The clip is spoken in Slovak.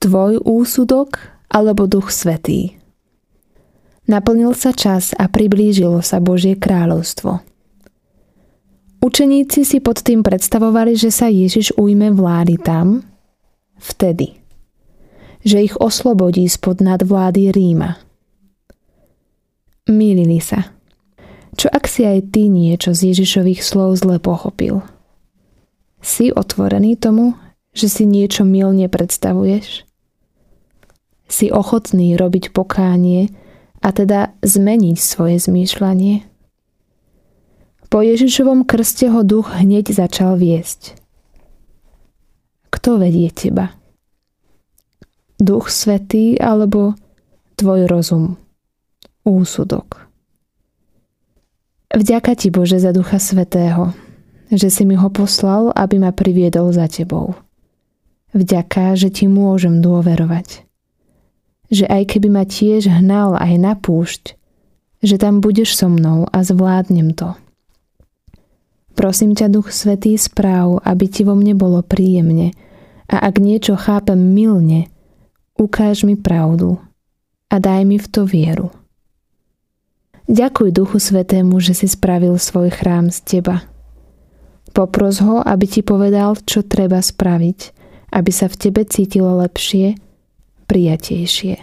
tvoj úsudok alebo Duch Svetý. Naplnil sa čas a priblížilo sa Božie kráľovstvo. Učeníci si pod tým predstavovali, že sa Ježiš ujme vlády tam, vtedy. Že ich oslobodí spod nadvlády Ríma. Mýlili sa. Čo ak si aj ty niečo z Ježišových slov zle pochopil? Si otvorený tomu, že si niečo milne predstavuješ? Si ochotný robiť pokánie a teda zmeniť svoje zmýšľanie? Po Ježišovom krste ho duch hneď začal viesť. Kto vedie teba? Duch Svetý alebo tvoj rozum? Úsudok. Vďaka ti Bože za Ducha Svetého, že si mi ho poslal, aby ma priviedol za tebou. Vďaka, že ti môžem dôverovať. Že aj keby ma tiež hnal aj na púšť, že tam budeš so mnou a zvládnem to. Prosím ťa, Duch Svetý, správ, aby ti vo mne bolo príjemne a ak niečo chápem milne, ukáž mi pravdu a daj mi v to vieru. Ďakuj Duchu Svetému, že si spravil svoj chrám z teba. Popros ho, aby ti povedal, čo treba spraviť, aby sa v tebe cítilo lepšie, prijatejšie.